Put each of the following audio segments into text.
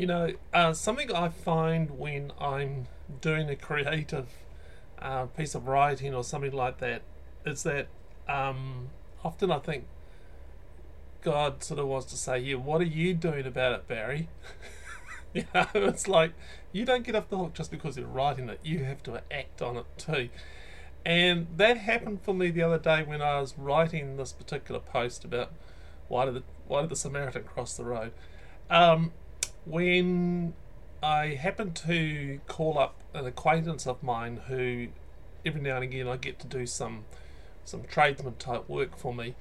You know, uh, something I find when I'm doing a creative uh, piece of writing or something like that is that um, often I think God sort of wants to say, "Yeah, what are you doing about it, Barry?" you know, it's like you don't get off the hook just because you're writing it. You have to act on it too. And that happened for me the other day when I was writing this particular post about why did the why did the Samaritan cross the road. Um, when I happened to call up an acquaintance of mine who every now and again I get to do some some tradesman type work for me,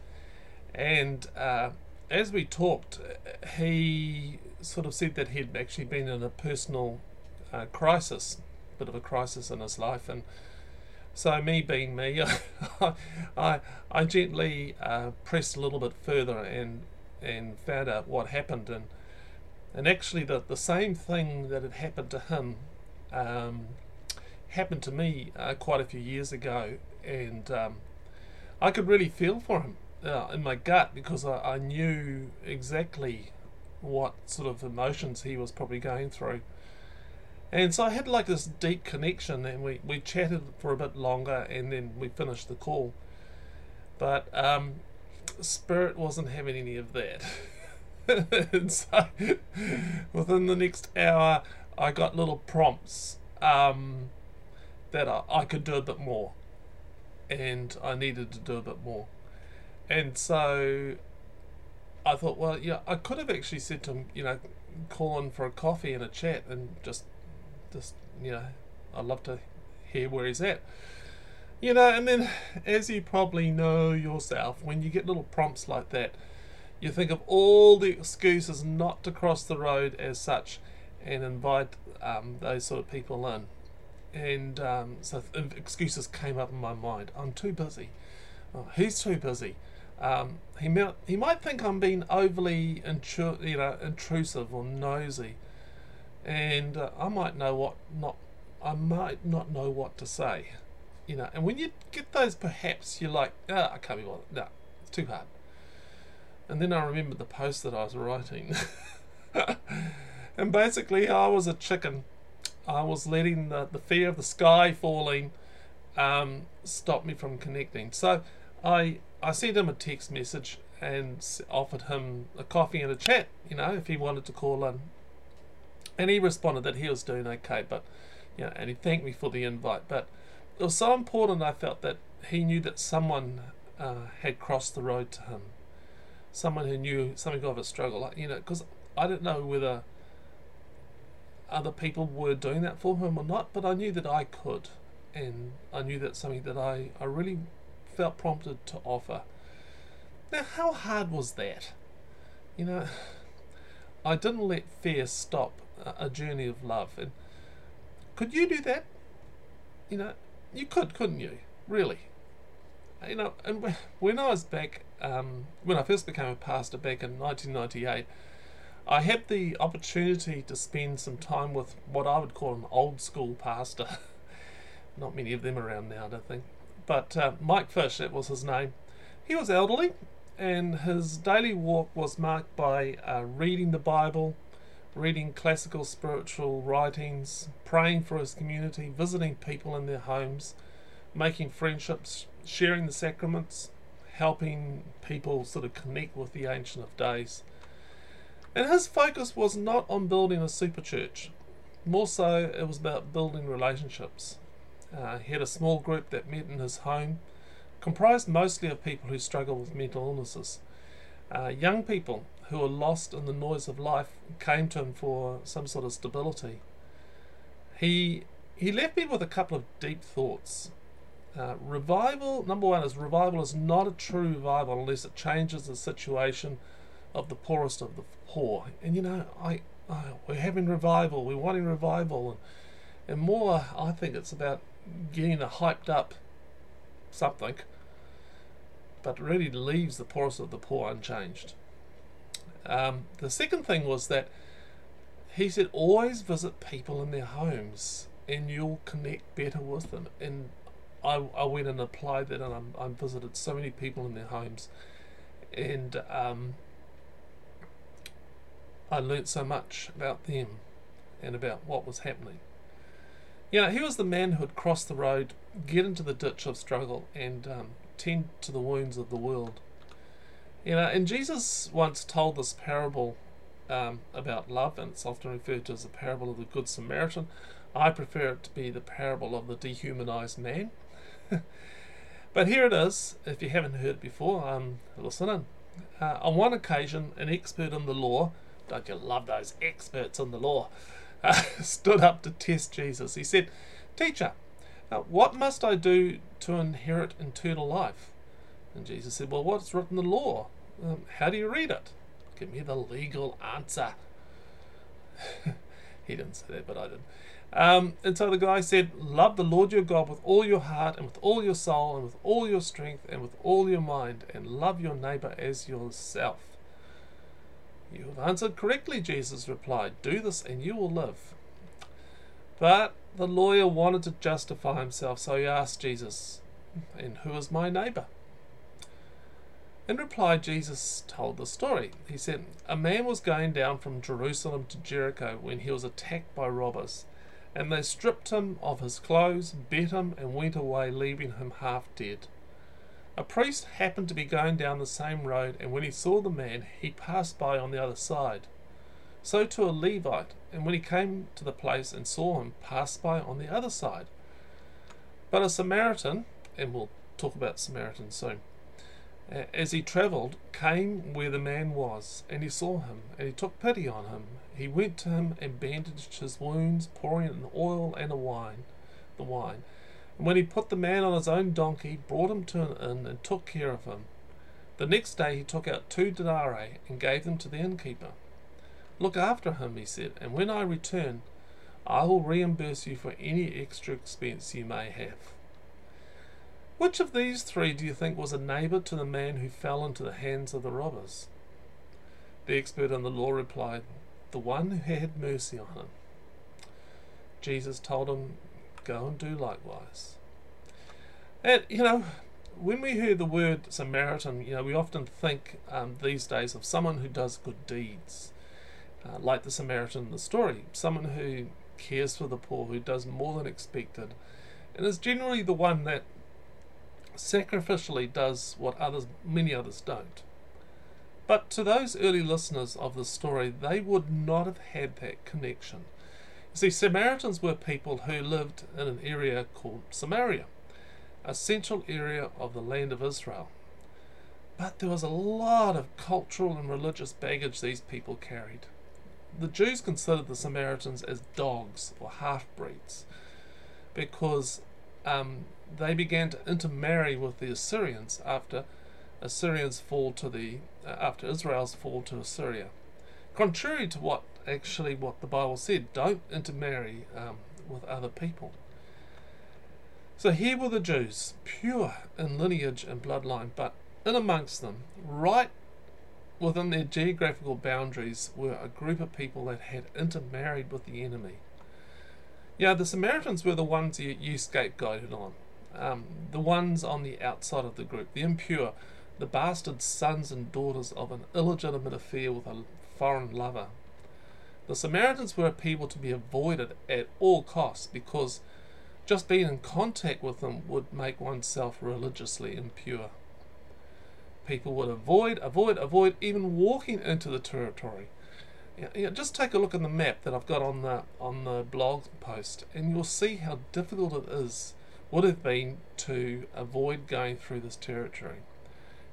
and uh, as we talked, he sort of said that he'd actually been in a personal uh, crisis, bit of a crisis in his life, and so me being me, I I gently uh, pressed a little bit further and and found out what happened and and actually the the same thing that had happened to him um, happened to me uh, quite a few years ago and um, I could really feel for him uh, in my gut because I, I knew exactly what sort of emotions he was probably going through. And so I had like this deep connection, and we, we chatted for a bit longer, and then we finished the call. But um, Spirit wasn't having any of that. so within the next hour, I got little prompts um, that I, I could do a bit more, and I needed to do a bit more. And so I thought, well, yeah, I could have actually said to him, you know, call in for a coffee and a chat and just just you know, I'd love to hear where he's at. You know, and then as you probably know yourself, when you get little prompts like that, you think of all the excuses not to cross the road as such and invite um, those sort of people in. And um, so excuses came up in my mind. I'm too busy. Oh, he's too busy. Um, he might he might think I'm being overly intru- you know intrusive or nosy and uh, I might know what not I might not know what to say, you know. And when you get those, perhaps you're like, ah, oh, I can't be bothered. No, it's too hard. And then I remembered the post that I was writing, and basically I was a chicken. I was letting the, the fear of the sky falling um, stop me from connecting. So I I sent him a text message and offered him a coffee and a chat. You know, if he wanted to call in and he responded that he was doing okay, but you know, and he thanked me for the invite. But it was so important. I felt that he knew that someone uh, had crossed the road to him, someone who knew something of a struggle. Like, you know, because I didn't know whether other people were doing that for him or not, but I knew that I could, and I knew that something that I I really felt prompted to offer. Now, how hard was that? You know, I didn't let fear stop a journey of love. And could you do that? You know, you could, couldn't you? Really? You know, and when I was back, um, when I first became a pastor back in 1998, I had the opportunity to spend some time with what I would call an old school pastor. Not many of them around now, I don't think. But uh, Mike Fish, that was his name. He was elderly, and his daily walk was marked by uh, reading the Bible, reading classical spiritual writings, praying for his community, visiting people in their homes, making friendships, sharing the sacraments, helping people sort of connect with the Ancient of Days. And his focus was not on building a super church, more so, it was about building relationships. Uh, he had a small group that met in his home, comprised mostly of people who struggle with mental illnesses. Uh, young people who were lost in the noise of life came to him for some sort of stability. He he left me with a couple of deep thoughts. Uh, revival, number one, is revival is not a true revival unless it changes the situation of the poorest of the poor. And you know, I, I we're having revival, we're wanting revival, and, and more. I think it's about getting a hyped up something, but really leaves the poorest of the poor unchanged. Um, the second thing was that he said, always visit people in their homes and you'll connect better with them. And I, I went and applied that and I'm, I visited so many people in their homes. And um, I learnt so much about them and about what was happening. You know, he was the man who would cross the road, get into the ditch of struggle, and um, tend to the wounds of the world. You know, and Jesus once told this parable um, about love, and it's often referred to as the parable of the Good Samaritan. I prefer it to be the parable of the dehumanized man. but here it is, if you haven't heard it before, um, listen in. Uh, on one occasion, an expert in the law, don't you love those experts in the law, uh, stood up to test Jesus. He said, Teacher, uh, what must I do to inherit eternal life? And Jesus said, Well, what's written in the law? Um, how do you read it? Give me the legal answer. he didn't say that, but I did. Um, and so the guy said, Love the Lord your God with all your heart and with all your soul and with all your strength and with all your mind, and love your neighbor as yourself. You have answered correctly, Jesus replied. Do this and you will live. But the lawyer wanted to justify himself, so he asked Jesus, And who is my neighbor? In reply, Jesus told the story. He said, A man was going down from Jerusalem to Jericho when he was attacked by robbers, and they stripped him of his clothes, beat him, and went away, leaving him half dead. A priest happened to be going down the same road, and when he saw the man, he passed by on the other side. So to a Levite, and when he came to the place and saw him, passed by on the other side. But a Samaritan, and we'll talk about Samaritans soon, as he travelled, came where the man was, and he saw him, and he took pity on him. He went to him and bandaged his wounds, pouring in oil and a wine, the wine. And when he put the man on his own donkey, brought him to an inn, and took care of him. The next day he took out two denarii and gave them to the innkeeper. Look after him, he said, and when I return, I will reimburse you for any extra expense you may have. Which of these three do you think was a neighbour to the man who fell into the hands of the robbers? The expert in the law replied, The one who had mercy on him. Jesus told him, Go and do likewise. And, you know, when we hear the word Samaritan, you know, we often think um, these days of someone who does good deeds, uh, like the Samaritan in the story, someone who cares for the poor, who does more than expected, and is generally the one that sacrificially does what others many others don't. But to those early listeners of the story, they would not have had that connection. You see, Samaritans were people who lived in an area called Samaria, a central area of the land of Israel. But there was a lot of cultural and religious baggage these people carried. The Jews considered the Samaritans as dogs or half breeds because um, they began to intermarry with the Assyrians after Assyrians fall to the uh, after Israel's fall to Assyria. Contrary to what actually what the Bible said, don't intermarry um, with other people. So here were the Jews, pure in lineage and bloodline, but in amongst them, right within their geographical boundaries, were a group of people that had intermarried with the enemy. Yeah, the Samaritans were the ones you, you scapegoated on um, the ones on the outside of the group, the impure, the bastard sons and daughters of an illegitimate affair with a foreign lover. The Samaritans were a people to be avoided at all costs because just being in contact with them would make oneself religiously impure. People would avoid, avoid, avoid even walking into the territory. You know, just take a look at the map that I've got on the on the blog post, and you'll see how difficult it is would have been to avoid going through this territory.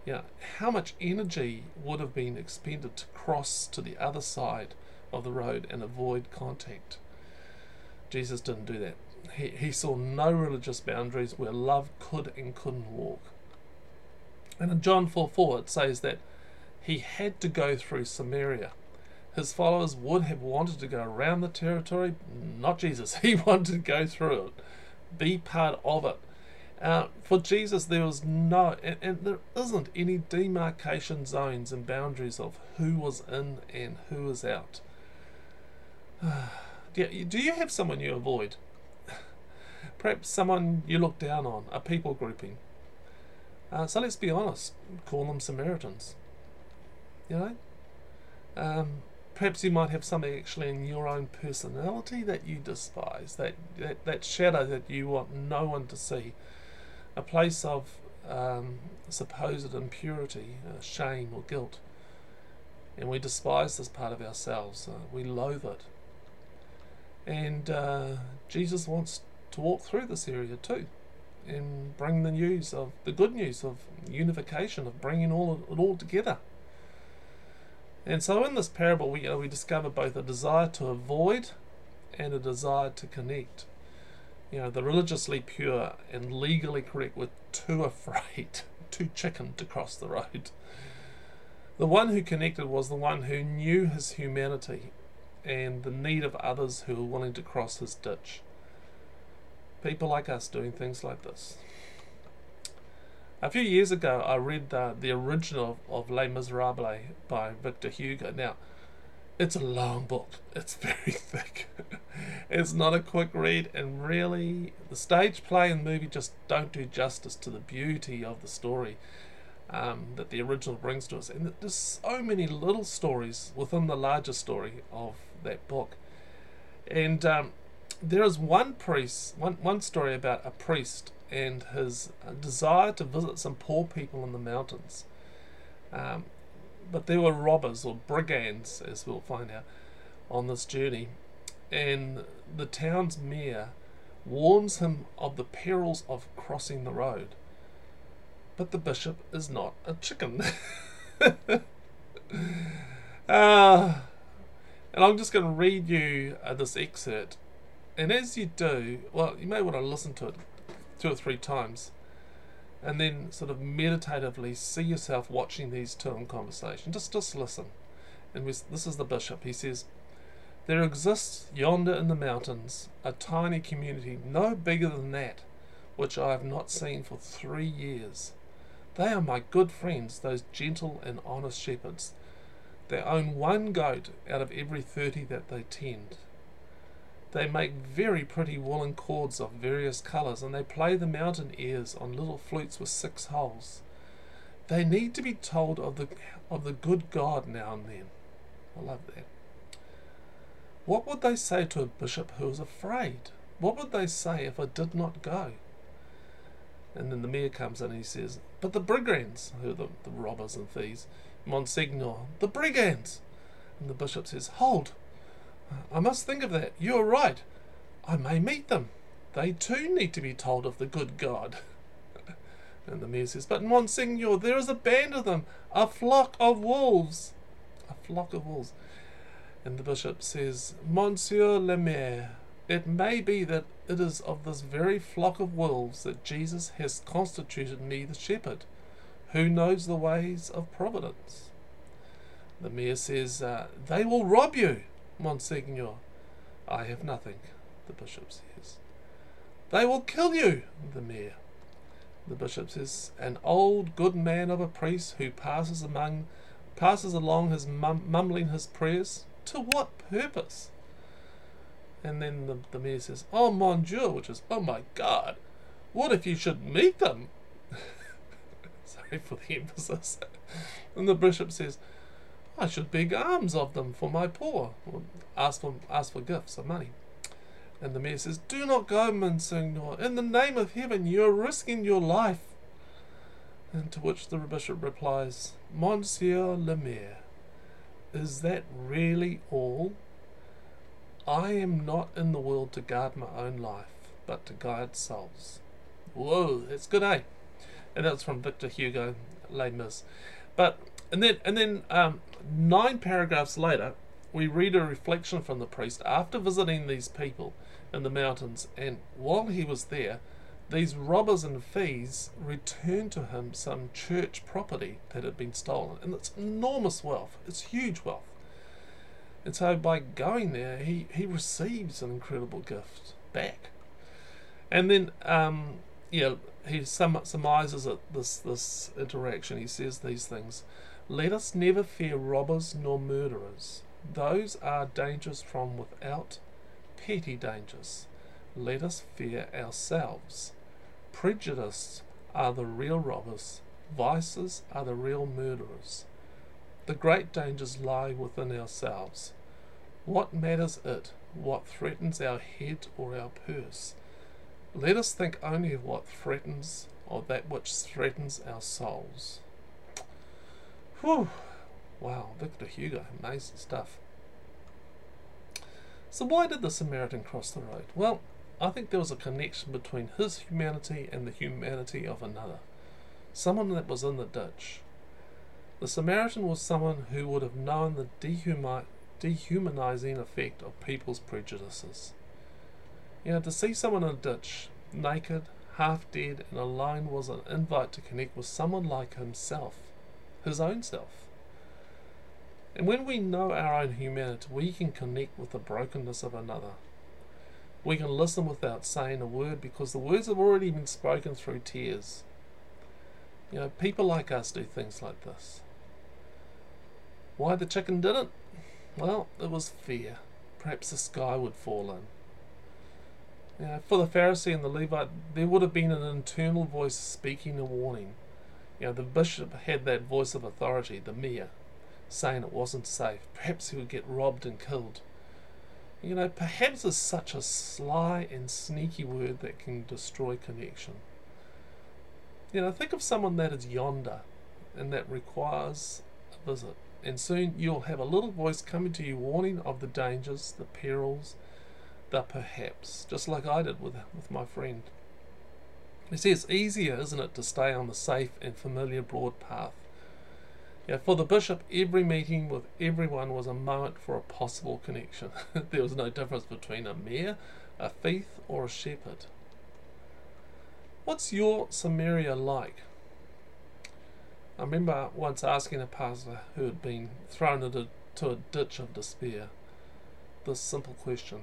Know, how much energy would have been expended to cross to the other side of the road and avoid contact? Jesus didn't do that. He, he saw no religious boundaries where love could and couldn't walk. And in John 4 4, it says that he had to go through Samaria. His followers would have wanted to go around the territory, not Jesus. He wanted to go through it be part of it. Uh, for Jesus, there was no, and, and, there isn't any demarcation zones and boundaries of who was in and who was out. do, you, have someone you avoid? Perhaps someone you look down on, a people grouping. Uh, so let's be honest, call them Samaritans. You know? Um, perhaps you might have something actually in your own personality that you despise, that, that, that shadow that you want no one to see, a place of um, supposed impurity, uh, shame, or guilt. And we despise this part of ourselves, uh, we loathe it. And uh, Jesus wants to walk through this area too and bring the news of the good news of unification, of bringing all it all together. And so in this parable, we, you know, we discover both a desire to avoid and a desire to connect. You know, the religiously pure and legally correct were too afraid, too chicken to cross the road. The one who connected was the one who knew his humanity and the need of others who were willing to cross his ditch. People like us doing things like this. A few years ago, I read the, the original of Les Miserables by Victor Hugo. Now, it's a long book. It's very thick. it's not a quick read, and really, the stage play and movie just don't do justice to the beauty of the story um, that the original brings to us. And there's so many little stories within the larger story of that book. And um, there is one priest, one, one story about a priest and his desire to visit some poor people in the mountains. Um, but there were robbers or brigands, as we'll find out, on this journey. And the town's mayor warns him of the perils of crossing the road. But the bishop is not a chicken. uh, and I'm just going to read you uh, this excerpt. And as you do, well, you may want to listen to it two or three times and then sort of meditatively see yourself watching these two in conversation. Just, just listen. And this is the bishop. He says, There exists yonder in the mountains a tiny community no bigger than that, which I have not seen for three years. They are my good friends, those gentle and honest shepherds. They own one goat out of every thirty that they tend. They make very pretty woolen cords of various colours, and they play the mountain airs on little flutes with six holes. They need to be told of the of the good God now and then. I love that. What would they say to a bishop who was afraid? What would they say if I did not go? And then the mayor comes in and he says, But the brigands, who are the, the robbers and thieves, Monsignor, the brigands. And the bishop says, Hold, I must think of that. You are right. I may meet them. They too need to be told of the good God. and the mayor says, But Monsignor, there is a band of them, a flock of wolves. A flock of wolves. And the bishop says, Monsieur le Maire, it may be that it is of this very flock of wolves that Jesus has constituted me the shepherd, who knows the ways of providence. The mayor says, uh, They will rob you. Monsignor, I have nothing, the bishop says. They will kill you, the mayor. The bishop says, an old good man of a priest who passes among passes along his mum, mumbling his prayers. To what purpose? And then the, the mayor says, Oh mon Dieu, which is, Oh my God, what if you should meet them? Sorry for the emphasis. and the bishop says, I should beg alms of them for my poor, or ask for, ask for gifts of money. And the mayor says, Do not go, Monsignor. In the name of heaven, you are risking your life. And to which the bishop replies, Monsieur le Maire, is that really all? I am not in the world to guard my own life, but to guide souls. Whoa, that's good, eh? And that's from Victor Hugo, Les Mis. But and then and then um, nine paragraphs later, we read a reflection from the priest after visiting these people in the mountains, and while he was there, these robbers and thieves returned to him some church property that had been stolen, and it's enormous wealth. It's huge wealth. And so by going there, he, he receives an incredible gift back. And then, um, yeah, he sum, surmises it, this, this interaction. He says these things. Let us never fear robbers nor murderers. Those are dangers from without, petty dangers. Let us fear ourselves. Prejudices are the real robbers, vices are the real murderers. The great dangers lie within ourselves. What matters it? What threatens our head or our purse? Let us think only of what threatens, or that which threatens our souls. Wow, Victor Hugo, amazing stuff. So, why did the Samaritan cross the road? Well, I think there was a connection between his humanity and the humanity of another, someone that was in the ditch. The Samaritan was someone who would have known the dehumi- dehumanizing effect of people's prejudices. You know, to see someone in a ditch, naked, half dead, and alone was an invite to connect with someone like himself, his own self. And when we know our own humanity, we can connect with the brokenness of another. We can listen without saying a word because the words have already been spoken through tears. You know, people like us do things like this. Why the chicken didn't? Well, it was fear. Perhaps the sky would fall in. You know, for the Pharisee and the Levite, there would have been an internal voice speaking a warning. You know, the bishop had that voice of authority, the mayor saying it wasn't safe. Perhaps he would get robbed and killed. You know, perhaps is such a sly and sneaky word that can destroy connection. You know, think of someone that is yonder and that requires a visit. And soon you'll have a little voice coming to you warning of the dangers, the perils, the perhaps, just like I did with, with my friend. You see, it's easier, isn't it, to stay on the safe and familiar broad path yeah, for the bishop, every meeting with everyone was a moment for a possible connection. there was no difference between a mayor, a thief, or a shepherd. What's your Samaria like? I remember once asking a pastor who had been thrown into a ditch of despair this simple question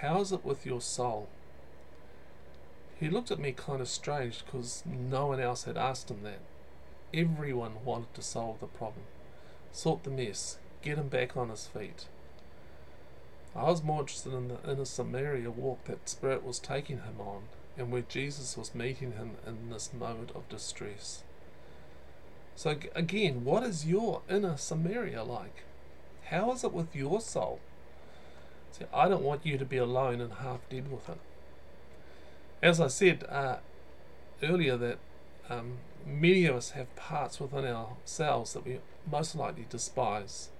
How is it with your soul? He looked at me kind of strange because no one else had asked him that. Everyone wanted to solve the problem, sort the mess, get him back on his feet. I was more interested in the inner Samaria walk that Spirit was taking him on, and where Jesus was meeting him in this moment of distress. So, again, what is your inner Samaria like? How is it with your soul? See, I don't want you to be alone and half dead with it. As I said uh, earlier, that um, many of us have parts within ourselves that we most likely despise.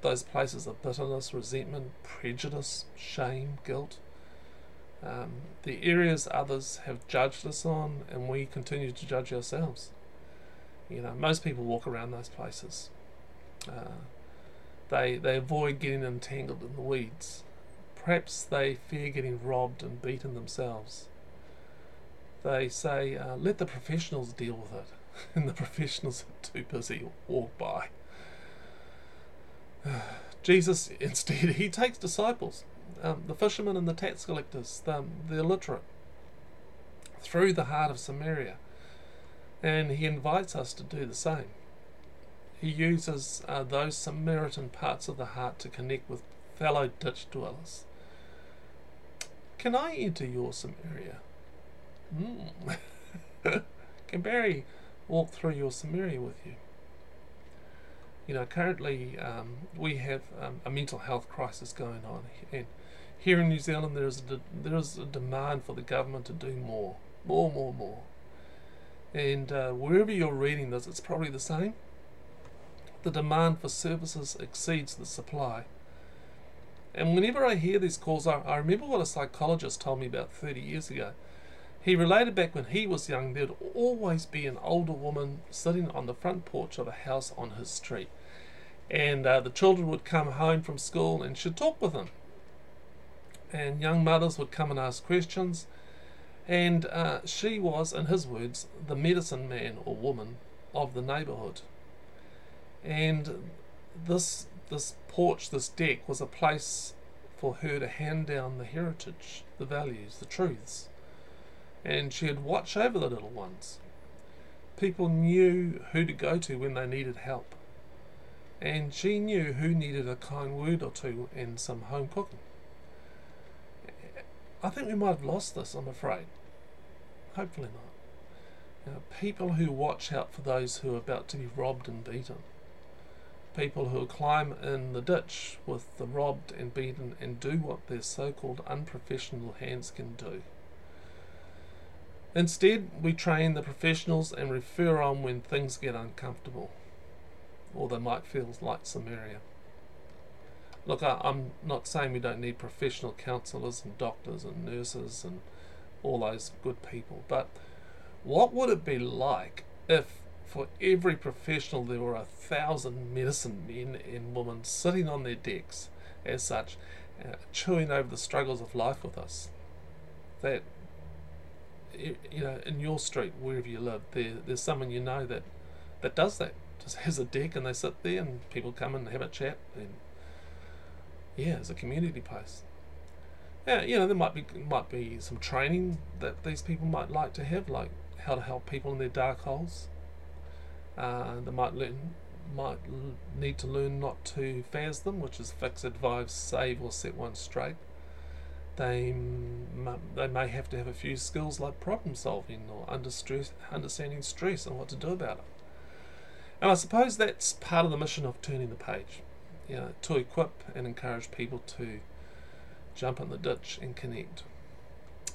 Those places of bitterness, resentment, prejudice, shame, guilt. Um, the areas others have judged us on, and we continue to judge ourselves. You know, most people walk around those places. Uh, they they avoid getting entangled in the weeds. Perhaps they fear getting robbed and beaten themselves they say, uh, let the professionals deal with it. And the professionals are too busy to walk by. Jesus, instead, he takes disciples, um, the fishermen and the tax collectors, the, the illiterate, through the heart of Samaria. And he invites us to do the same. He uses uh, those Samaritan parts of the heart to connect with fellow ditch dwellers. Can I enter your Samaria? Mm. Can Barry walk through your Samaria with you? You know, currently um, we have um, a mental health crisis going on, and here in New Zealand there is a de- there is a demand for the government to do more, more, more, more. And uh, wherever you're reading this, it's probably the same. The demand for services exceeds the supply. And whenever I hear these calls, I, I remember what a psychologist told me about 30 years ago. He related back when he was young, there'd always be an older woman sitting on the front porch of a house on his street. And uh, the children would come home from school and she'd talk with them. And young mothers would come and ask questions. And uh, she was, in his words, the medicine man or woman of the neighbourhood. And this this porch, this deck, was a place for her to hand down the heritage, the values, the truths and she'd watch over the little ones. People knew who to go to when they needed help, and she knew who needed a kind word or two and some home cooking. I think we might have lost this, I'm afraid. Hopefully not. People who watch out for those who are about to be robbed and beaten. People who climb in the ditch with the robbed and beaten and do what their so called unprofessional hands can do. Instead, we train the professionals and refer on when things get uncomfortable, or they might feel like Samaria. Look, I, I'm not saying we don't need professional counsellors and doctors and nurses and all those good people, but what would it be like if for every professional there were a thousand medicine men and women sitting on their decks as such, uh, chewing over the struggles of life with us? That you know, in your street, wherever you live, there, there's someone you know that, that does that. Just has a deck and they sit there and people come and have a chat and yeah, it's a community place. Yeah, you know, there might be might be some training that these people might like to have, like how to help people in their dark holes. Uh, they might learn might need to learn not to phase them, which is fix, advise, save, or set one straight they they may have to have a few skills like problem solving or under stress, understanding stress and what to do about it. And I suppose that's part of the mission of turning the page, you know, to equip and encourage people to jump in the ditch and connect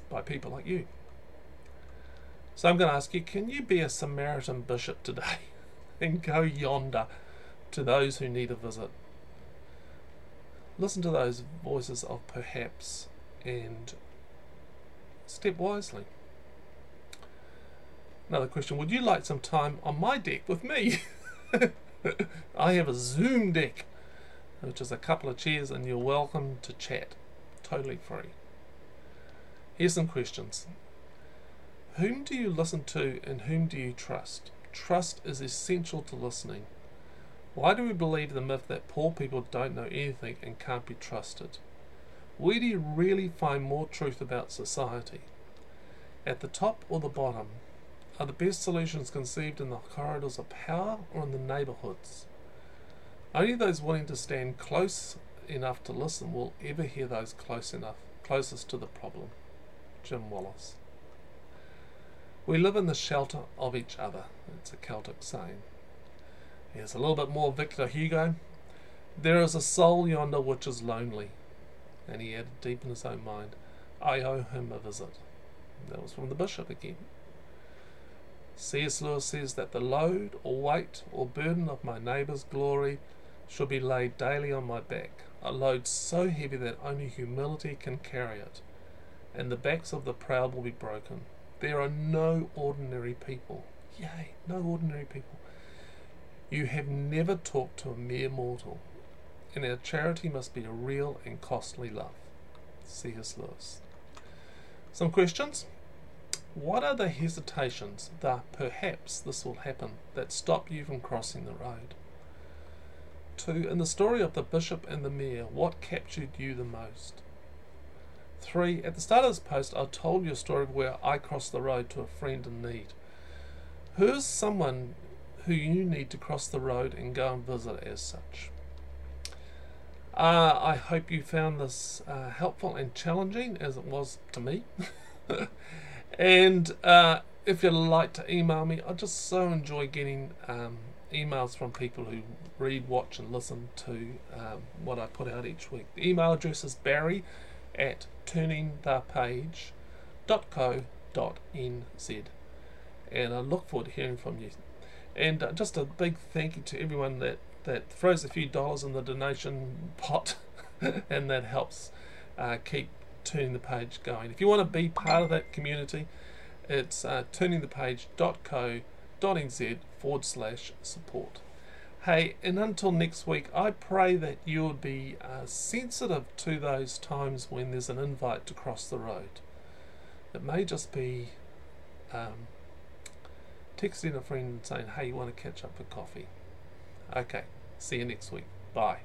by people like you. So I'm going to ask you, can you be a Samaritan bishop today and go yonder to those who need a visit? Listen to those voices of perhaps and step wisely. Another question Would you like some time on my deck with me? I have a Zoom deck, which is a couple of chairs, and you're welcome to chat. Totally free. Here's some questions Whom do you listen to and whom do you trust? Trust is essential to listening. Why do we believe the myth that poor people don't know anything and can't be trusted? Where do you really find more truth about society? At the top or the bottom? Are the best solutions conceived in the corridors of power or in the neighbourhoods? Only those willing to stand close enough to listen will ever hear those close enough, closest to the problem. Jim Wallis. We live in the shelter of each other. It's a Celtic saying. Here's a little bit more Victor Hugo. There is a soul yonder which is lonely, and he added deep in his own mind, I owe him a visit. That was from the bishop again. C.S. Lewis says that the load or weight or burden of my neighbour's glory should be laid daily on my back, a load so heavy that only humility can carry it, and the backs of the proud will be broken. There are no ordinary people. Yea, no ordinary people. You have never talked to a mere mortal and our charity must be a real and costly love. C.S. Lewis. Some questions? What are the hesitations, the perhaps this will happen, that stop you from crossing the road? Two, in the story of the bishop and the mayor, what captured you the most? Three, at the start of this post, I told you a story where I crossed the road to a friend in need. Who is someone who you need to cross the road and go and visit as such? Uh, I hope you found this uh, helpful and challenging as it was to me. and uh, if you'd like to email me, I just so enjoy getting um, emails from people who read, watch, and listen to um, what I put out each week. The email address is barry at turningthepage.co.nz. And I look forward to hearing from you. And uh, just a big thank you to everyone that that throws a few dollars in the donation pot and that helps uh, keep turning the page going. If you want to be part of that community, it's uh, turningthepage.co.nz forward slash support. Hey, and until next week, I pray that you will be uh, sensitive to those times when there's an invite to cross the road. It may just be um, texting a friend and saying, hey, you want to catch up for coffee? Okay, see you next week. Bye.